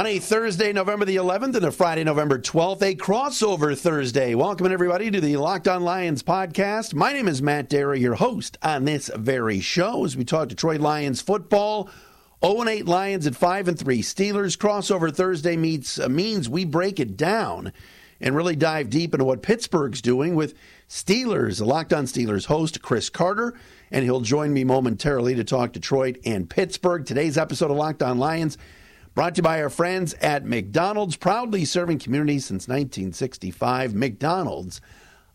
On a Thursday, November the 11th, and a Friday, November 12th, a crossover Thursday. Welcome, everybody, to the Locked On Lions podcast. My name is Matt Dery, your host on this very show as we talk Detroit Lions football. 0 8 Lions at 5 and 3. Steelers crossover Thursday meets uh, means we break it down and really dive deep into what Pittsburgh's doing with Steelers, Locked On Steelers host, Chris Carter, and he'll join me momentarily to talk Detroit and Pittsburgh. Today's episode of Locked On Lions Brought to you by our friends at McDonald's, proudly serving communities since 1965. McDonald's,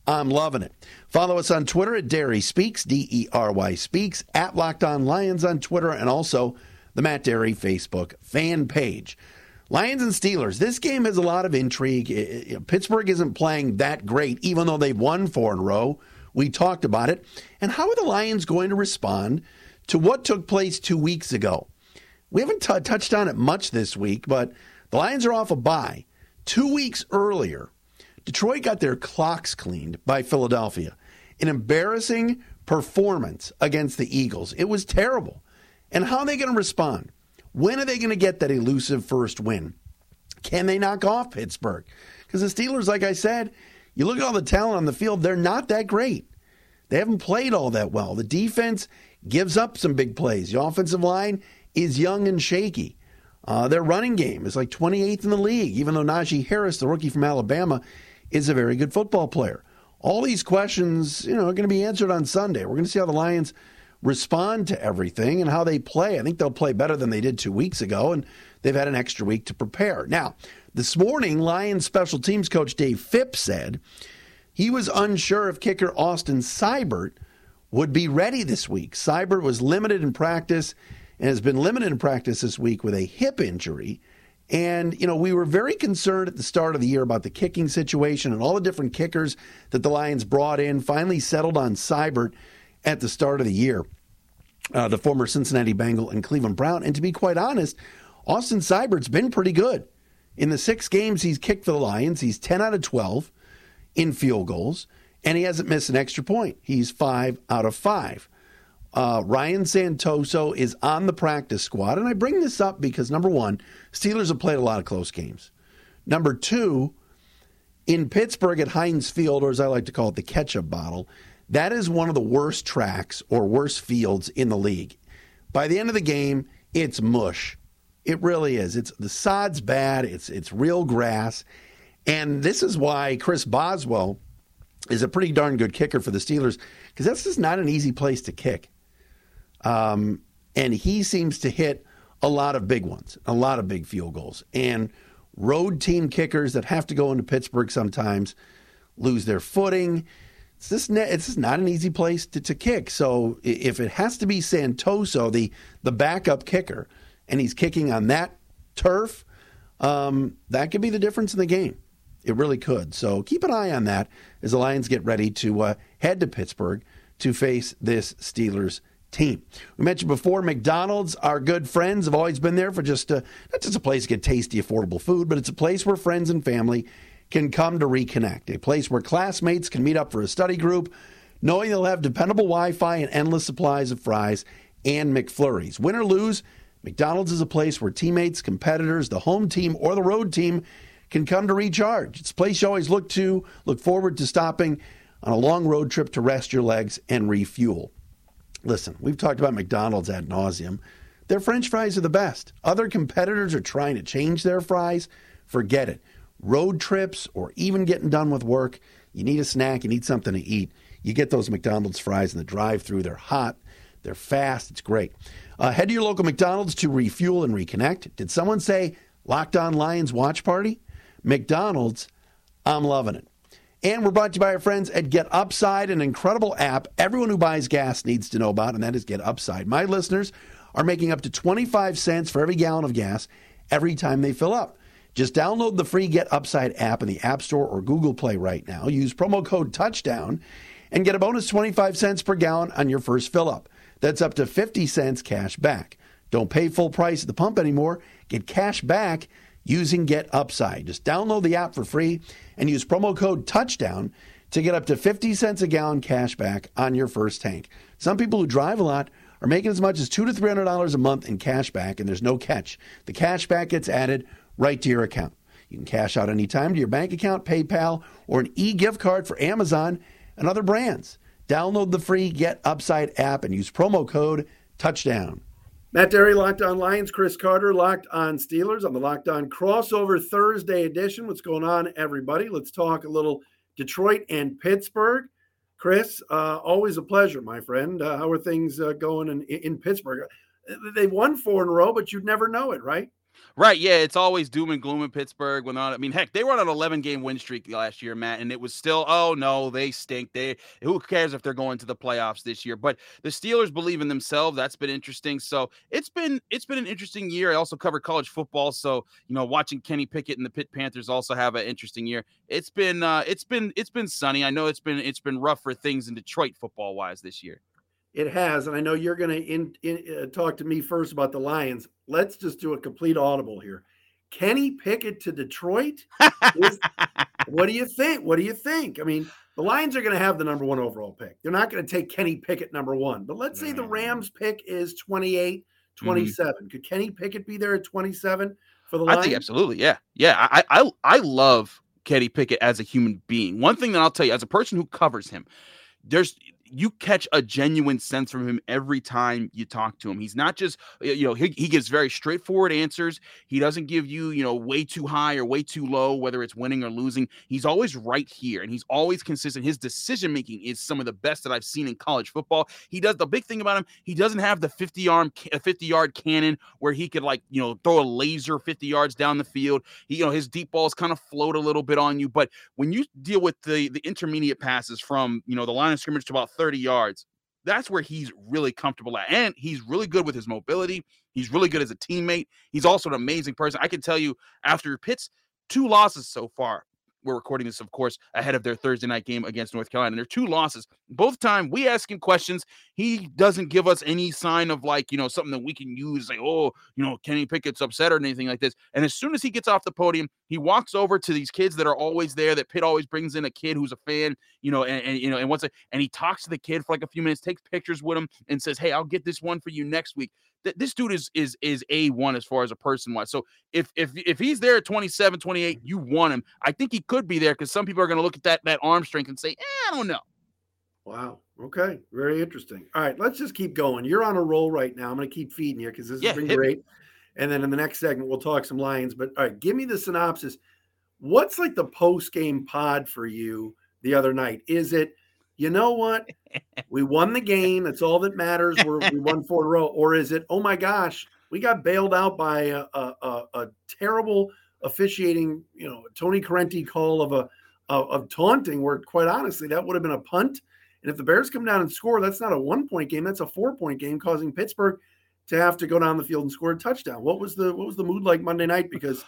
I'm loving it. Follow us on Twitter at Dery Speaks, D E R Y Speaks, at Locked On Lions on Twitter, and also the Matt Dery Facebook fan page. Lions and Steelers. This game has a lot of intrigue. Pittsburgh isn't playing that great, even though they've won four in a row. We talked about it. And how are the Lions going to respond to what took place two weeks ago? We haven't t- touched on it much this week, but the Lions are off a bye. Two weeks earlier, Detroit got their clocks cleaned by Philadelphia. An embarrassing performance against the Eagles. It was terrible. And how are they going to respond? When are they going to get that elusive first win? Can they knock off Pittsburgh? Because the Steelers, like I said, you look at all the talent on the field, they're not that great. They haven't played all that well. The defense gives up some big plays. The offensive line is young and shaky. Uh, their running game is like 28th in the league, even though Najee Harris, the rookie from Alabama, is a very good football player. All these questions, you know, are going to be answered on Sunday. We're going to see how the Lions respond to everything and how they play. I think they'll play better than they did two weeks ago, and they've had an extra week to prepare. Now, this morning, Lions special teams coach Dave Phipps said he was unsure if kicker Austin Seibert would be ready this week. Seibert was limited in practice and has been limited in practice this week with a hip injury. And, you know, we were very concerned at the start of the year about the kicking situation and all the different kickers that the Lions brought in, finally settled on Seibert at the start of the year, uh, the former Cincinnati Bengal and Cleveland Brown. And to be quite honest, Austin Seibert's been pretty good. In the six games he's kicked for the Lions, he's 10 out of 12 in field goals, and he hasn't missed an extra point. He's 5 out of 5. Uh, Ryan Santoso is on the practice squad. And I bring this up because, number one, Steelers have played a lot of close games. Number two, in Pittsburgh at Heinz Field, or as I like to call it, the ketchup bottle, that is one of the worst tracks or worst fields in the league. By the end of the game, it's mush. It really is. It's the sod's bad. It's it's real grass, and this is why Chris Boswell is a pretty darn good kicker for the Steelers because that's just not an easy place to kick. Um, and he seems to hit a lot of big ones, a lot of big field goals. And road team kickers that have to go into Pittsburgh sometimes lose their footing. It's just, it's not an easy place to, to kick. So if it has to be Santoso, the, the backup kicker, and he's kicking on that turf, um, that could be the difference in the game. It really could. So keep an eye on that as the Lions get ready to uh, head to Pittsburgh to face this Steelers team. We mentioned before, McDonald's, our good friends, have always been there for just a, not just a place to get tasty, affordable food, but it's a place where friends and family can come to reconnect. A place where classmates can meet up for a study group, knowing they'll have dependable Wi Fi and endless supplies of fries and McFlurries. Win or lose, McDonald's is a place where teammates, competitors, the home team, or the road team can come to recharge. It's a place you always look to, look forward to stopping on a long road trip to rest your legs and refuel. Listen, we've talked about McDonald's ad nauseum. Their French fries are the best. Other competitors are trying to change their fries. Forget it. Road trips or even getting done with work, you need a snack, you need something to eat. You get those McDonald's fries in the drive through. They're hot, they're fast, it's great. Uh, head to your local McDonald's to refuel and reconnect. Did someone say Locked On Lions watch party? McDonald's, I'm loving it. And we're brought to you by our friends at Get Upside, an incredible app everyone who buys gas needs to know about, and that is Get Upside. My listeners are making up to 25 cents for every gallon of gas every time they fill up. Just download the free Get Upside app in the App Store or Google Play right now. Use promo code TOUCHDOWN and get a bonus 25 cents per gallon on your first fill up. That's up to 50 cents cash back. Don't pay full price at the pump anymore. Get cash back using Get Upside. Just download the app for free and use promo code TOUCHDOWN to get up to 50 cents a gallon cash back on your first tank. Some people who drive a lot are making as much as two to three hundred dollars a month in cash back, and there's no catch. The cash back gets added right to your account. You can cash out anytime to your bank account, PayPal, or an e-gift card for Amazon and other brands. Download the free Get Upside app and use promo code Touchdown. Matt Dery, Locked On Lions, Chris Carter, Locked On Steelers on the Locked On Crossover Thursday edition. What's going on, everybody? Let's talk a little Detroit and Pittsburgh. Chris, uh, always a pleasure, my friend. Uh, how are things uh, going in, in Pittsburgh? They've won four in a row, but you'd never know it, right? Right. Yeah. It's always doom and gloom in Pittsburgh. When they're on. I mean, heck, they were on an 11 game win streak last year, Matt, and it was still, oh no, they stink. They who cares if they're going to the playoffs this year? But the Steelers believe in themselves. That's been interesting. So it's been it's been an interesting year. I also cover college football, so you know, watching Kenny Pickett and the Pitt Panthers also have an interesting year. It's been uh, it's been it's been sunny. I know it's been it's been rough for things in Detroit football wise this year. It has, and I know you're going to uh, talk to me first about the Lions. Let's just do a complete audible here. Kenny Pickett to Detroit. Is, what do you think? What do you think? I mean, the Lions are going to have the number one overall pick. They're not going to take Kenny Pickett number one. But let's say the Rams pick is 28, 27. Mm-hmm. Could Kenny Pickett be there at 27 for the Lions? I think absolutely. Yeah. Yeah. I I I love Kenny Pickett as a human being. One thing that I'll tell you, as a person who covers him, there's you catch a genuine sense from him every time you talk to him. He's not just, you know, he, he gives very straightforward answers. He doesn't give you, you know, way too high or way too low, whether it's winning or losing. He's always right here and he's always consistent. His decision making is some of the best that I've seen in college football. He does the big thing about him, he doesn't have the 50 arm, 50 yard cannon where he could, like, you know, throw a laser 50 yards down the field. He, you know, his deep balls kind of float a little bit on you. But when you deal with the, the intermediate passes from, you know, the line of scrimmage to about 30 yards. That's where he's really comfortable at. And he's really good with his mobility. He's really good as a teammate. He's also an amazing person. I can tell you after Pitt's two losses so far, we're recording this, of course, ahead of their Thursday night game against North Carolina. There are two losses. Both time we ask him questions. He doesn't give us any sign of like, you know, something that we can use, like, oh, you know, Kenny Pickett's upset or anything like this. And as soon as he gets off the podium, he walks over to these kids that are always there, that Pitt always brings in a kid who's a fan, you know, and, and you know, and it, and he talks to the kid for like a few minutes, takes pictures with him, and says, Hey, I'll get this one for you next week this dude is is is a one as far as a person wise. So if if if he's there at 27, 28, you want him. I think he could be there because some people are going to look at that that arm strength and say, eh, I don't know. Wow. Okay. Very interesting. All right, let's just keep going. You're on a roll right now. I'm going to keep feeding you because this yeah, has been great. Me. And then in the next segment, we'll talk some Lions. But all right, give me the synopsis. What's like the post game pod for you the other night? Is it you know what? we won the game. That's all that matters. We're, we won four in a row. Or is it, oh my gosh, we got bailed out by a, a, a, terrible officiating, you know, Tony Corrente call of a of, of, taunting, where quite honestly, that would have been a punt. And if the Bears come down and score, that's not a one point game, that's a four point game, causing Pittsburgh to have to go down the field and score a touchdown. What was the what was the mood like Monday night? Because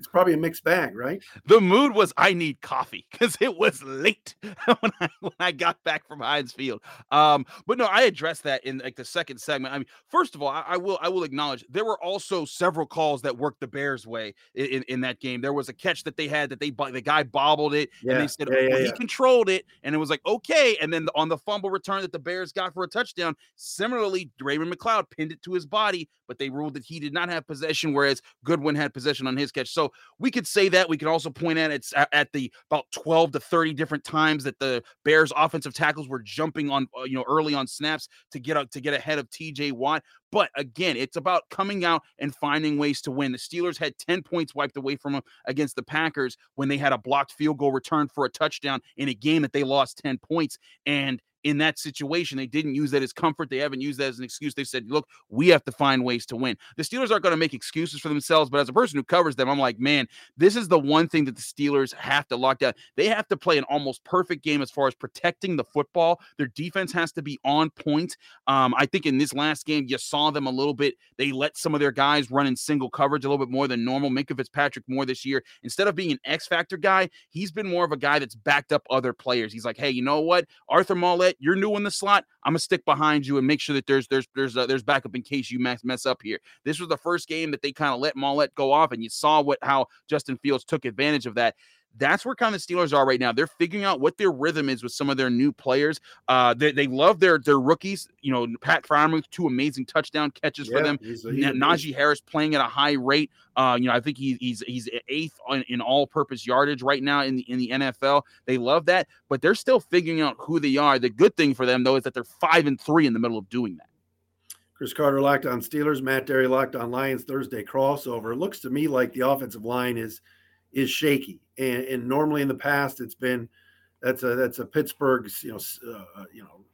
it's probably a mixed bag, right? The mood was I need coffee because it was late when I when I got back from Heinz Field. Um, but no, I addressed that in like the second segment. I mean, first of all, I, I will I will acknowledge there were also several calls that worked the Bears' way in, in, that game. There was a catch that they had that they the guy bobbled it yeah. and they said yeah, yeah, well, he controlled it and it was like okay. And then on the fumble return that the Bears got for a touchdown, similarly Raymond McLeod pinned it to his body, but they ruled that he did not have possession, whereas Goodwin had possession on his catch. So we could say that. We could also point at it's at the about 12 to 30 different times that the Bears offensive tackles were jumping on, uh, you know, early on snaps to get out to get ahead of TJ Watt. But again, it's about coming out and finding ways to win. The Steelers had 10 points wiped away from them against the Packers when they had a blocked field goal return for a touchdown in a game that they lost 10 points. And in that situation. They didn't use that as comfort. They haven't used that as an excuse. They said, look, we have to find ways to win. The Steelers aren't going to make excuses for themselves, but as a person who covers them, I'm like, man, this is the one thing that the Steelers have to lock down. They have to play an almost perfect game as far as protecting the football. Their defense has to be on point. Um, I think in this last game, you saw them a little bit. They let some of their guys run in single coverage a little bit more than normal. Minkah Fitzpatrick more this year. Instead of being an X factor guy, he's been more of a guy that's backed up other players. He's like, hey, you know what, Arthur You're new in the slot. I'm gonna stick behind you and make sure that there's there's there's uh, there's backup in case you mess mess up here. This was the first game that they kind of let Maulet go off, and you saw what how Justin Fields took advantage of that that's where kind of the Steelers are right now. They're figuring out what their rhythm is with some of their new players. Uh, they, they love their their rookies. You know, Pat Freiermuth, two amazing touchdown catches yeah, for them. He's he's Najee Harris playing at a high rate. Uh, you know, I think he, he's he's eighth in, in all-purpose yardage right now in the in the NFL. They love that, but they're still figuring out who they are. The good thing for them though is that they're five and three in the middle of doing that. Chris Carter locked on Steelers, Matt Dery locked on Lions Thursday crossover. It looks to me like the offensive line is is shaky and, and normally in the past it's been that's a that's a Pittsburgh's you know uh, you know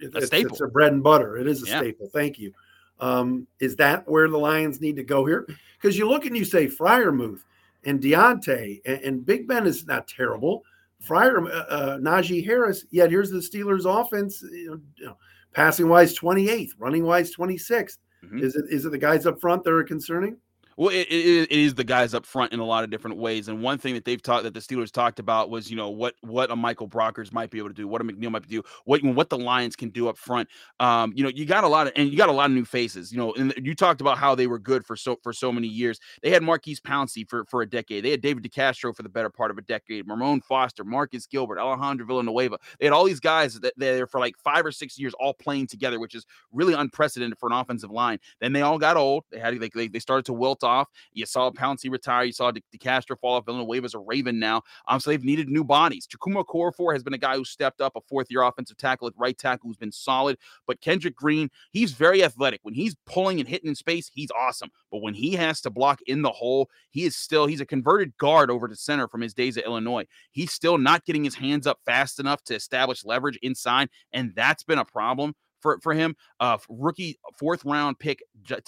it, a staple. It's a bread and butter. It is a yeah. staple. Thank you. Um, is that where the Lions need to go here? Because you look and you say Freiermuth and Diontae and, and Big Ben is not terrible. Fryer, uh, uh, Najee Harris. Yet here's the Steelers' offense. You know, you know passing wise, 28th, running wise, 26th. Mm-hmm. Is it is it the guys up front that are concerning? Well, it, it, it is the guys up front in a lot of different ways. And one thing that they've talked that the Steelers talked about was, you know, what what a Michael Brockers might be able to do, what a McNeill might do, what what the Lions can do up front. Um, you know, you got a lot of and you got a lot of new faces. You know, and you talked about how they were good for so for so many years. They had Maurkice Pouncey for for a decade. They had David DeCastro for the better part of a decade. Ramon Foster, Marcus Gilbert, Alejandro Villanueva. They had all these guys that they're for like five or six years all playing together, which is really unprecedented for an offensive line. Then they all got old. They had they, they started to wilt off. You saw Pouncey retire. You saw DeCastro fall off. Villanueva's a Raven now. Um, so they've needed new bodies. Chukwuma Okorafor has been a guy who stepped up, a fourth year offensive tackle at right tackle who's been solid. But Kendrick Green, he's very athletic. When he's pulling and hitting in space, he's awesome. But when he has to block in the hole, he is still, he's a converted guard over to center from his days at Illinois. He's still not getting his hands up fast enough to establish leverage inside. And that's been a problem for, for him. Uh, rookie fourth round pick,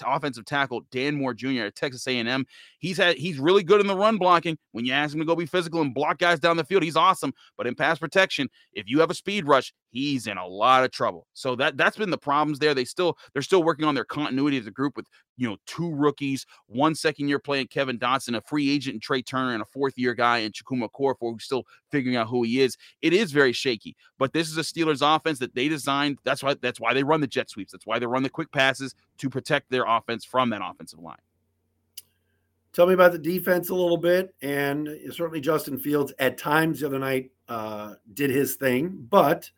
offensive tackle Dan Moore Jr. at Texas A&M. He's had he's really good in the run blocking. When you ask him to go be physical and block guys down the field, he's awesome. But in pass protection, if you have a speed rush, he's in a lot of trouble. So that that's been the problems there. They still they're still working on their continuity as a group with you know two rookies, one second year playing Kevin Dotson, a free agent and Trai Turner, and a fourth year guy in Chukwuma Okorafor who's still figuring out who he is. It is very shaky, but this is a Steelers offense that they designed. That's why that's why they run the jet sweeps. That's why they run the quick passes to protect their offense from that offensive line. Tell me about the defense a little bit, and certainly Justin Fields at times the other night uh, did his thing, but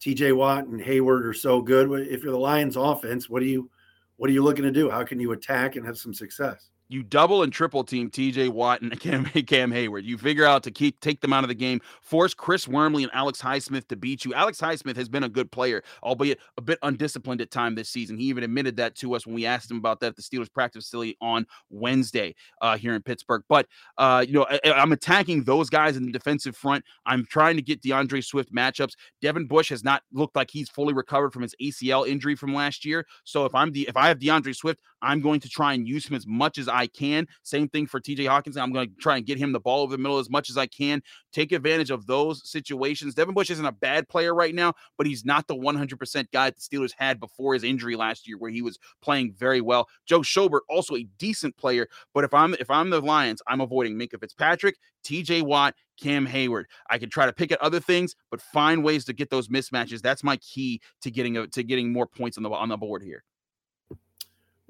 TJ Watt and Heyward are so good. If you're the Lions offense, what do you what are you looking to do? How can you attack and have some success? You double and triple team TJ Watt and Cam, Cam Heyward. You figure out to keep take them out of the game, force Chris Wormley and Alex Highsmith to beat you. Alex Highsmith has been a good player, albeit a bit undisciplined at time this season. He even admitted that to us when we asked him about that at the Steelers practice facility on Wednesday uh, here in Pittsburgh. But uh, you know, I, am attacking those guys in the defensive front. I'm trying to get D'Andre Swift matchups. Devin Bush has not looked like he's fully recovered from his ACL injury from last year. So if I'm the if I have D'Andre Swift, I'm going to try and use him as much as I can. Same thing for TJ Hockenson. I'm going to try and get him the ball over the middle as much as I can. Take advantage of those situations. Devin Bush isn't a bad player right now, but he's not the 100% guy that the Steelers had before his injury last year, where he was playing very well. Joe Schobert, also a decent player, but if I'm if I'm the Lions, I'm avoiding Minkah Fitzpatrick, TJ Watt, Cam Heyward. I could try to pick at other things, but find ways to get those mismatches. That's my key to getting a, to getting more points on the on the board here.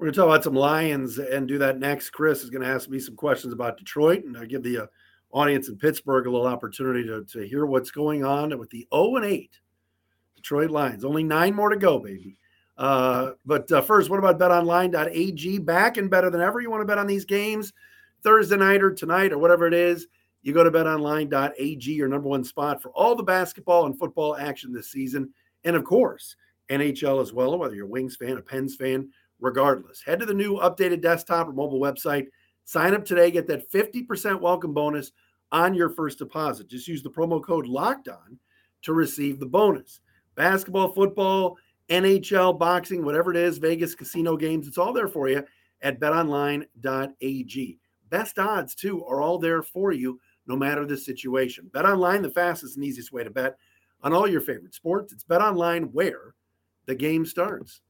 We're going to talk about some Lions and do that next. Chris is going to ask me some questions about Detroit, and I give the uh, audience in Pittsburgh a little opportunity to, to hear what's going on with the 0 and 8 Detroit Lions. Only nine more to go, baby. Uh, but uh, first, what about betonline.ag? Back and better than ever. You want to bet on these games Thursday night or tonight or whatever it is? You go to betonline.ag, your number one spot for all the basketball and football action this season. And of course, NHL as well, whether you're a Wings fan, a Pens fan, regardless. Head to the new updated desktop or mobile website. Sign up today, get that 50% welcome bonus on your first deposit. Just use the promo code locked on to receive the bonus. basketball, football, NHL, boxing, whatever it is, Vegas casino games. It's all there for you at betonline.ag. Best odds, too, are all there for you no matter the situation. Bet online, the fastest and easiest way to bet on all your favorite sports. It's bet online where the game starts.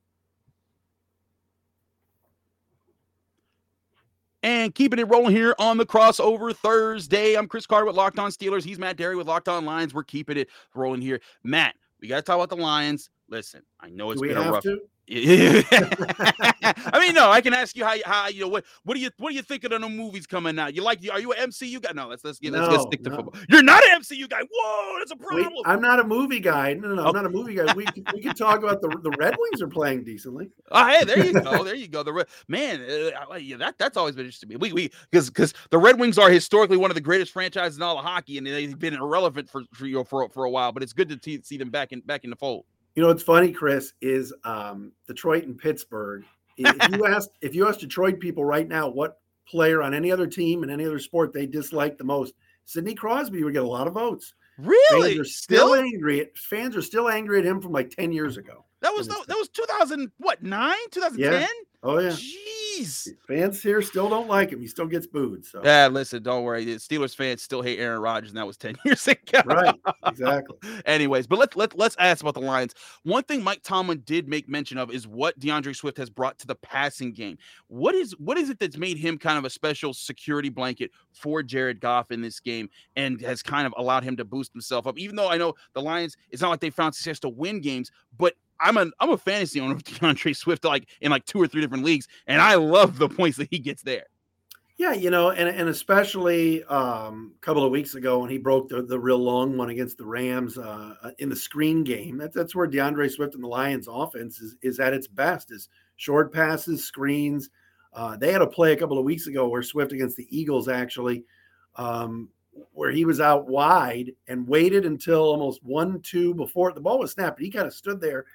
And keeping it rolling here on the crossover Thursday. I'm Chris Carter with Locked On Steelers. He's Matt Dery with Locked On Lions. We're keeping it rolling here. Matt, we got to talk about the Lions. Listen, I know it's been a rough. To? I mean, no, I can ask you how, how you know what what do you what do you think of the new movies coming out? You like are you an MCU guy? No, let's let's get let's get stick to no. football. You're not an MCU guy. Whoa, that's a problem. Wait, I'm not a movie guy. No, no, no I'm not a movie guy. We we can talk about the the Red Wings are playing decently. Oh, hey, there you go, there you go. The man, uh, yeah, that that's always been interesting to me. We we because because the Red Wings are historically one of the greatest franchises in all of hockey, and they've been irrelevant for for you know, for for a while. But it's good to see them back in back in the fold. You know what's funny, Chris, is um, Detroit and Pittsburgh. If you ask if you ask Detroit people right now what player on any other team and any other sport they dislike the most, Sidney Crosby would get a lot of votes. Really? Fans are still, still angry. Fans are still angry at him from like 10 years ago. That was that was 2000 what, 9? 2010? Oh yeah. Jeez. Fans here still don't like him. He still gets booed. So yeah, listen, don't worry. The Steelers fans still hate Aaron Rodgers, and that was 10 years ago. Right. Exactly. Anyways, but let's let, let's ask about the Lions. One thing Mike Tomlin did make mention of is what D'Andre Swift has brought to the passing game. What is what is it that's made him kind of a special security blanket for Jared Goff in this game and has kind of allowed him to boost himself up? Even though I know the Lions, it's not like they found success to win games, but I'm a I'm a fantasy owner of D'Andre Swift like in like two or three different leagues, and I love the points that he gets there. Yeah, you know, and, and especially um, a couple of weeks ago when he broke the, the real long one against the Rams uh, uh, in the screen game. That's that's where D'Andre Swift and the Lions offense is, is at its best is short passes, screens. Uh, they had a play a couple of weeks ago where Swift against the Eagles actually, um, where he was out wide and waited until almost one two before the ball was snapped. He kind of stood there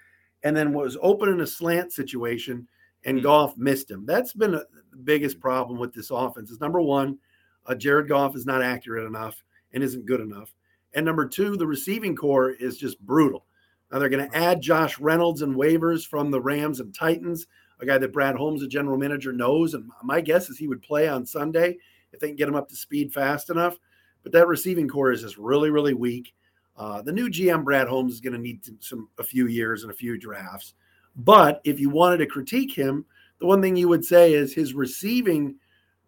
and then was open in a slant situation, and mm-hmm. Goff missed him. That's been a, the biggest problem with this offense. Is number one, uh, Jared Goff is not accurate enough and isn't good enough, and number two, the receiving corps is just brutal. Now they're going to add Josh Reynolds and waivers from the Rams and Titans, a guy that Brad Holmes, the general manager, knows, and my guess is he would play on Sunday if they can get him up to speed fast enough. But that receiving corps is just really, really weak. Uh, the new GM Brad Holmes is going to need some a few years and a few drafts. But if you wanted to critique him, the one thing you would say is his receiving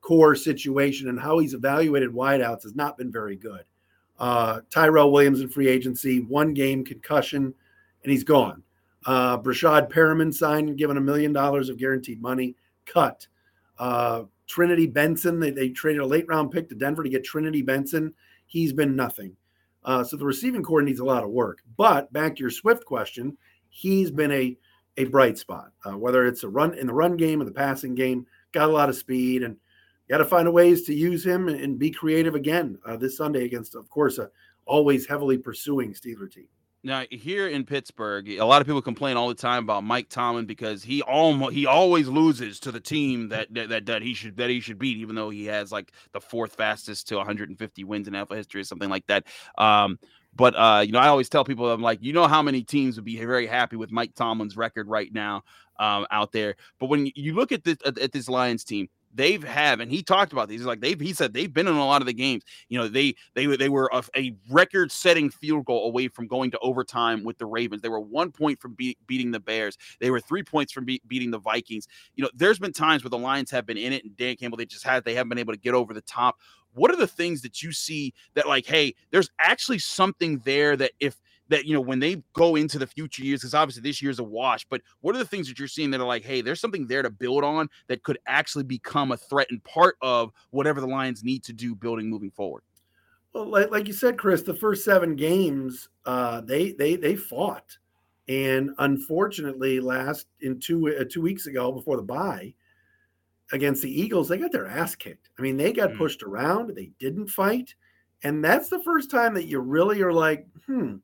corps situation and how he's evaluated wideouts has not been very good. Uh, Tyrell Williams in free agency, one game concussion, and he's gone. Uh, Breshad Perriman signed, given a million dollars of guaranteed money, cut. Uh, Trinity Benson, they, they traded a late round pick to Denver to get Trinity Benson. He's been nothing. Uh, so the receiving corps needs a lot of work. But back to your Swift question, he's been a a bright spot. Uh, whether it's a run in the run game or the passing game, got a lot of speed and got to find a ways to use him and, and be creative again uh, this Sunday against, of course, a always heavily pursuing Steeler team. Now here in Pittsburgh, a lot of people complain all the time about Mike Tomlin because he almost he always loses to the team that, that that he should that he should beat, even though he has like the fourth fastest to 150 wins in NFL history or something like that. Um, but uh, you know, I always tell people I'm like, you know, how many teams would be very happy with Mike Tomlin's record right now um, out there. But when you look at this at, at this Lions team, they've have and he talked about these He's like they've he said they've been in a lot of the games. You know they they they were a, a record setting field goal away from going to overtime with the ravens. They were one point from be- beating the bears. They were three points from be- beating the vikings. You know there's been times where the lions have been in it and dan campbell they just had they haven't been able to get over the top. What are the things that you see that like hey there's actually something there that if that you know when they go into the future years because obviously this year's a wash but what are the things that you're seeing that are like hey there's something there to build on that could actually become a threat and part of whatever the lions need to do building moving forward? Well like, like you said chris the first seven games uh, they they they fought. And unfortunately last in two uh, two weeks ago before the bye against the eagles they got their ass kicked. I mean they got mm. pushed around. They didn't fight. And that's the first time that you really are like hmm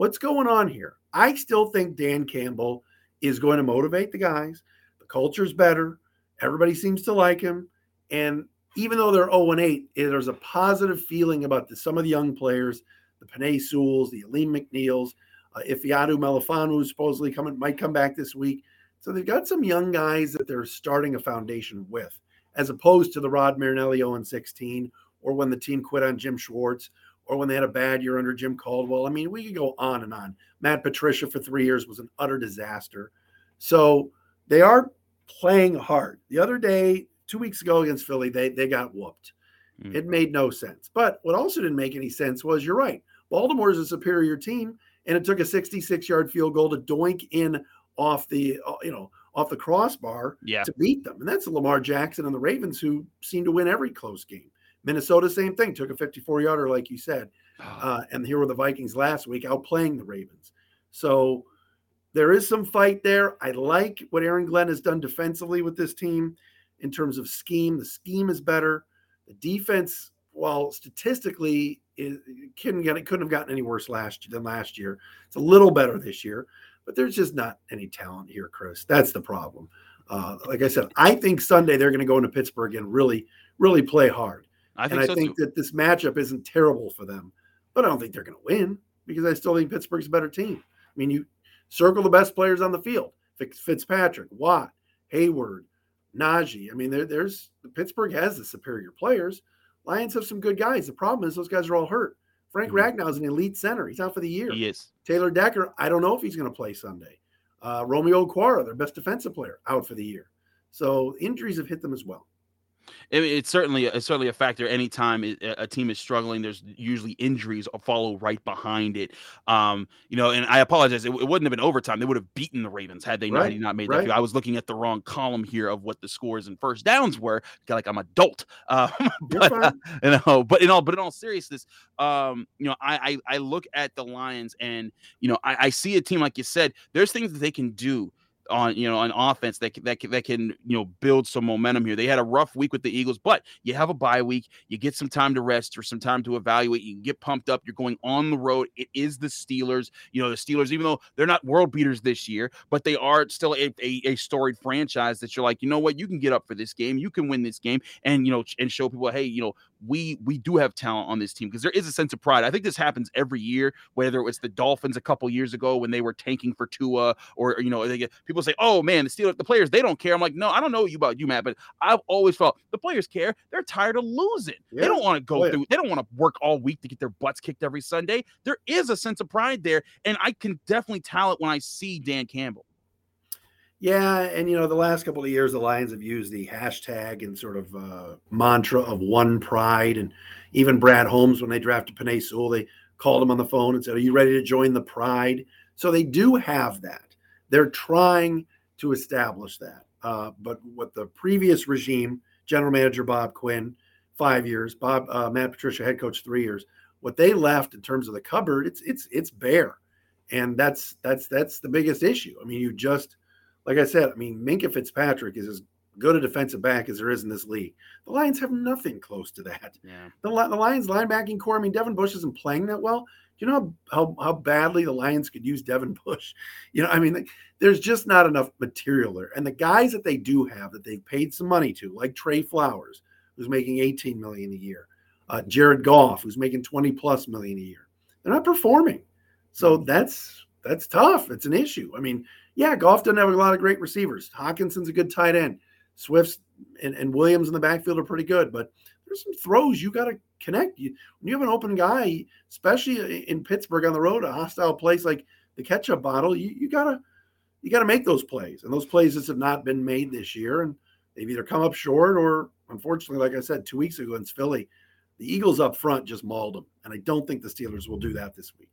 what's going on here? I still think Dan Campbell is going to motivate the guys. The culture's better. Everybody seems to like him. And even though they're 0 8, there's a positive feeling about the, some of the young players, the Penei Sewells, the Alim McNeills. Uh, Ifeatu Melifonwu supposedly coming might come back this week. So they've got some young guys that they're starting a foundation with, as opposed to the Rod Marinelli 0 16, or when the team quit on Jim Schwartz, or when they had a bad year under Jim Caldwell. I mean, we could go on and on. Matt Patricia for three years was an utter disaster. So they are playing hard. The other day, two weeks ago against Philly, they they got whooped. Mm. It made no sense. But what also didn't make any sense was you're right. Baltimore is a superior team, and it took a 66 yard field goal to doink in off the uh, you know off the crossbar yeah. to beat them. And that's Lamar Jackson and the Ravens who seem to win every close game. Minnesota, same thing, took a 54 yarder, like you said. Uh, and here were the Vikings last week outplaying the Ravens. So there is some fight there. I like what Aaron Glenn has done defensively with this team in terms of scheme. The scheme is better. The defense, while statistically it couldn't get it couldn't have gotten any worse last than last year. It's a little better this year, but there's just not any talent here, Chris. That's the problem. Uh, like I said, I think Sunday they're going to go into Pittsburgh and really, really play hard. I think and I so think that this matchup isn't terrible for them, but I don't think they're going to win because I still think Pittsburgh's a better team. I mean, you circle the best players on the field: Fitzpatrick, Watt, Heyward, Najee. I mean, there, there's Pittsburgh has the superior players. Lions have some good guys. The problem is those guys are all hurt. Frank. Ragnow is an elite center. He's out for the year. Yes. Taylor Decker, I don't know if he's going to play Sunday. Uh, Romeo Okwara, their best defensive player, out for the year. So injuries have hit them as well. It's certainly it's certainly a factor. Anytime it, a team is struggling, there's usually injuries follow right behind it. Um, you know, and I apologize. It, it wouldn't have been overtime. They would have beaten the Ravens had they not, Right, had not made right. that. I was looking at the wrong column here of what the scores and first downs were. Like I'm adult. Um, but, uh, you know, but in all but in all seriousness, um, you know, I, I I look at the Lions and you know I, I see a team like you said. There's things that they can do on you know on offense that can, that that can you know build some momentum here. They had a rough week with the Eagles, but you have a bye week. You get some time to rest or some time to evaluate. You get pumped up. You're going on the road. It is the Steelers. You know the Steelers, even though they're not world beaters this year, but they are still a, a, a storied franchise that you're like, you know what, you can get up for this game. You can win this game, and you know and show people, hey, you know we we do have talent on this team because there is a sense of pride. I think this happens every year, whether it was the Dolphins a couple years ago when they were tanking for Tua, or you know, they get people say, "Oh man, the Steelers, the players, they don't care." I'm like, no, I don't know you about you, Matt, but I've always felt the players care. They're tired of losing. They don't want to go Oh, yeah. through. They don't want to work all week to get their butts kicked every Sunday. There is a sense of pride there, and I can definitely tell it when I see Dan Campbell. Yeah, and you know, the last couple of years, the Lions have used the hashtag and sort of uh, mantra of one pride. And even Brad Holmes, when they drafted Penei Sewell, they called him on the phone and said, "Are you ready to join the pride?" So they do have that. They're trying to establish that. Uh, but what the previous regime, General Manager Bob Quinn, five years, Bob uh, Matt Patricia, head coach, three years. What they left in terms of the cupboard, it's it's it's bare, and that's that's that's the biggest issue. I mean, you just like I said, I mean, Minkah Fitzpatrick is as good a defensive back as there is in this league. The Lions have nothing close to that. Yeah. The, the Lions linebacking corps, I mean, Devin Bush isn't playing that well. You know how, how, how badly the Lions could use Devin Bush? You know, I mean, there's just not enough material there. And the guys that they do have that they've paid some money to, like Trey Flowers, who's making 18 million a year, uh, Jared Goff, who's making 20 plus million a year, they're not performing. So that's that's tough. It's an issue. I mean, yeah, Goff doesn't have a lot of great receivers. Hockenson's a good tight end. Swift's and, and Williams in the backfield are pretty good, but there's some throws you got to connect. You when you have an open guy, especially in Pittsburgh on the road, a hostile place like the ketchup bottle, you, you gotta you gotta make those plays. And those plays just have not been made this year, and they've either come up short or unfortunately, like I said two weeks ago in Philly, the Eagles up front just mauled them. And I don't think the Steelers will do that this week.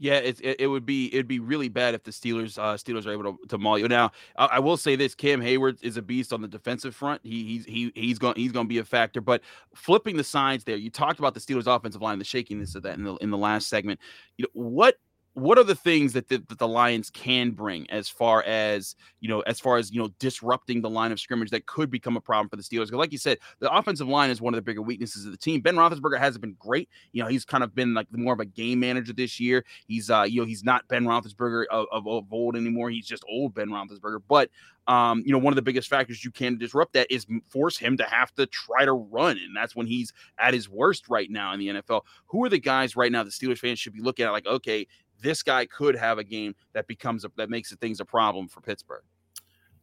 Yeah, it, it, it would be it'd be really bad if the Steelers uh, Steelers are able to, to maul you. Now, I, I will say this: Cam Heyward is a beast on the defensive front. He he's he he's going he's going to be a factor. But flipping the sides there, you talked about the Steelers' offensive line, the shakiness of that in the in the last segment. You know what what are the things that the, that the Lions can bring as far as you know, as far as you know, disrupting the line of scrimmage that could become a problem for the Steelers? Because, like you said, the offensive line is one of the bigger weaknesses of the team. Ben Roethlisberger hasn't been great. You know, he's kind of been like more of a game manager this year. He's uh, you know, he's not Ben Roethlisberger of, of, of old anymore. He's just old Ben Roethlisberger. But um, you know, one of the biggest factors you can disrupt that is force him to have to try to run, and that's when he's at his worst right now in the NFL. Who are the guys right now the Steelers fans should be looking at? Like, okay, this guy could have a game that becomes a, that makes things a problem for Pittsburgh.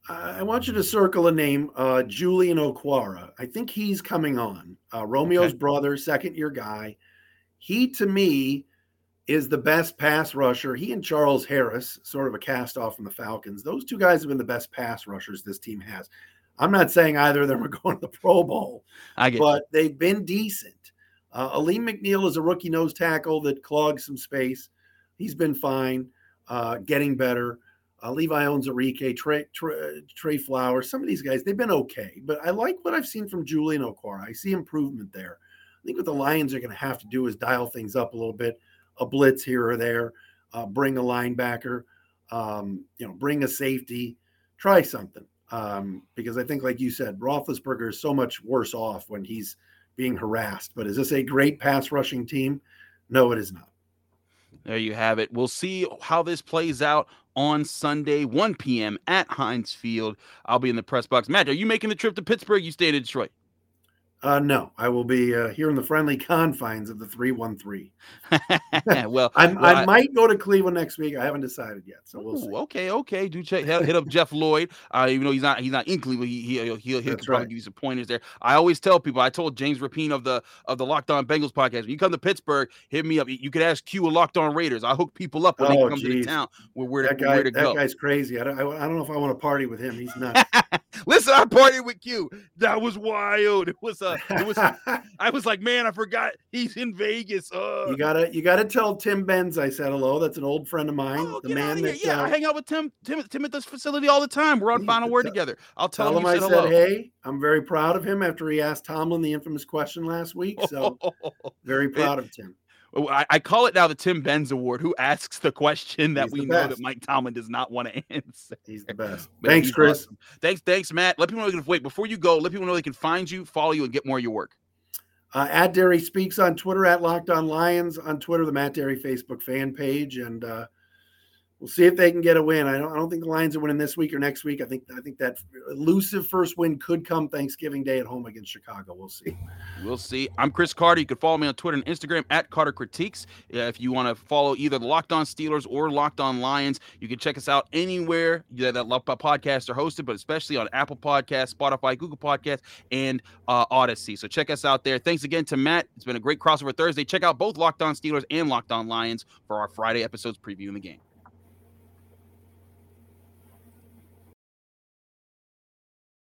I want you to circle a name, uh, Julian Okwara. I think he's coming on. Uh, Romeo's okay. brother, second year guy. He, to me, is the best pass rusher. He and Charles Harris, sort of a cast off from the Falcons. Those two guys have been the best pass rushers this team has. I'm not saying either of them are going to the Pro Bowl, but you. they've been decent. Uh, Alim McNeill is a rookie nose tackle that clogs some space. He's been fine, uh, getting better uh, Levi Onwuzurike, Trey, Trey, Trey Flowers, some of these guys, they've been okay. But I like what I've seen from Julian Okwara. I see improvement there. I think what the Lions are going to have to do is dial things up a little bit, a blitz here or there, uh, bring a linebacker, um, you know, bring a safety, try something. Um, because I think, like you said, Roethlisberger is so much worse off when he's being harassed. But is this a great pass rushing team? No, it is not. There you have it. We'll see how this plays out on Sunday, 1 p.m. at Heinz Field. I'll be in the press box. Matt, are you making the trip to Pittsburgh? You stay in Detroit. Uh, no, I will be uh, here in the friendly confines of the 313. well, well i I, might go to Cleveland next week. I haven't decided yet. So we'll see. Okay, okay. Do check hit up Jeff Lloyd. Uh, even though he's not he's not in Cleveland, he, he, he'll he'll, he'll probably right. give you some pointers there. I always tell people, I told James Rapien of the of the Locked On Bengals podcast, when you come to Pittsburgh, hit me up. You could ask Q a Locked On Raiders. I hook people up when oh, they come geez. to the town where, where, that guy, where to that go. guy's crazy. I don't, I, I don't know if I want to party with him. He's nuts. Listen, I partied with Q. That was wild. It was uh, it was I was like, man, I forgot he's in Vegas. Uh. You gotta you gotta tell Tim Benz I said hello. That's an old friend of mine. Oh, the man that yeah, uh, I hang out with Tim, Tim Tim at this facility all the time. We're on final word t- together. I'll tell, tell him, him I said, said hey. I'm very proud of him after he asked Tomlin the infamous question last week. So very proud of Tim. I, I, call it now the Tim Benz Award. Who asks the question that he's we know that Mike Tomlin does not want to answer? He's the best. thanks, Chris. Awesome. Thanks, thanks, Matt. Let people know they can wait before you go. Let people know they can find you, follow you, and get more of your work. Uh, at Dery Speaks on Twitter, at Locked On Lions on Twitter, the Matt Dery Facebook fan page, and uh, we'll see if they can get a win. I don't, I don't think the Lions are winning this week or next week. I think I think that elusive first win could come Thanksgiving Day at home against Chicago. We'll see. We'll see. I'm Chris Carter. You can follow me on Twitter and Instagram at Carter Critiques. if you want to follow either the Locked On Steelers or Locked On Lions, you can check us out anywhere that, that podcasts are hosted, but especially on Apple Podcasts, Spotify, Google Podcasts, and uh, Audacy. So check us out there. Thanks again to Matt. It's been a great crossover Thursday. Check out both Locked On Steelers and Locked On Lions for our Friday episodes previewing the game.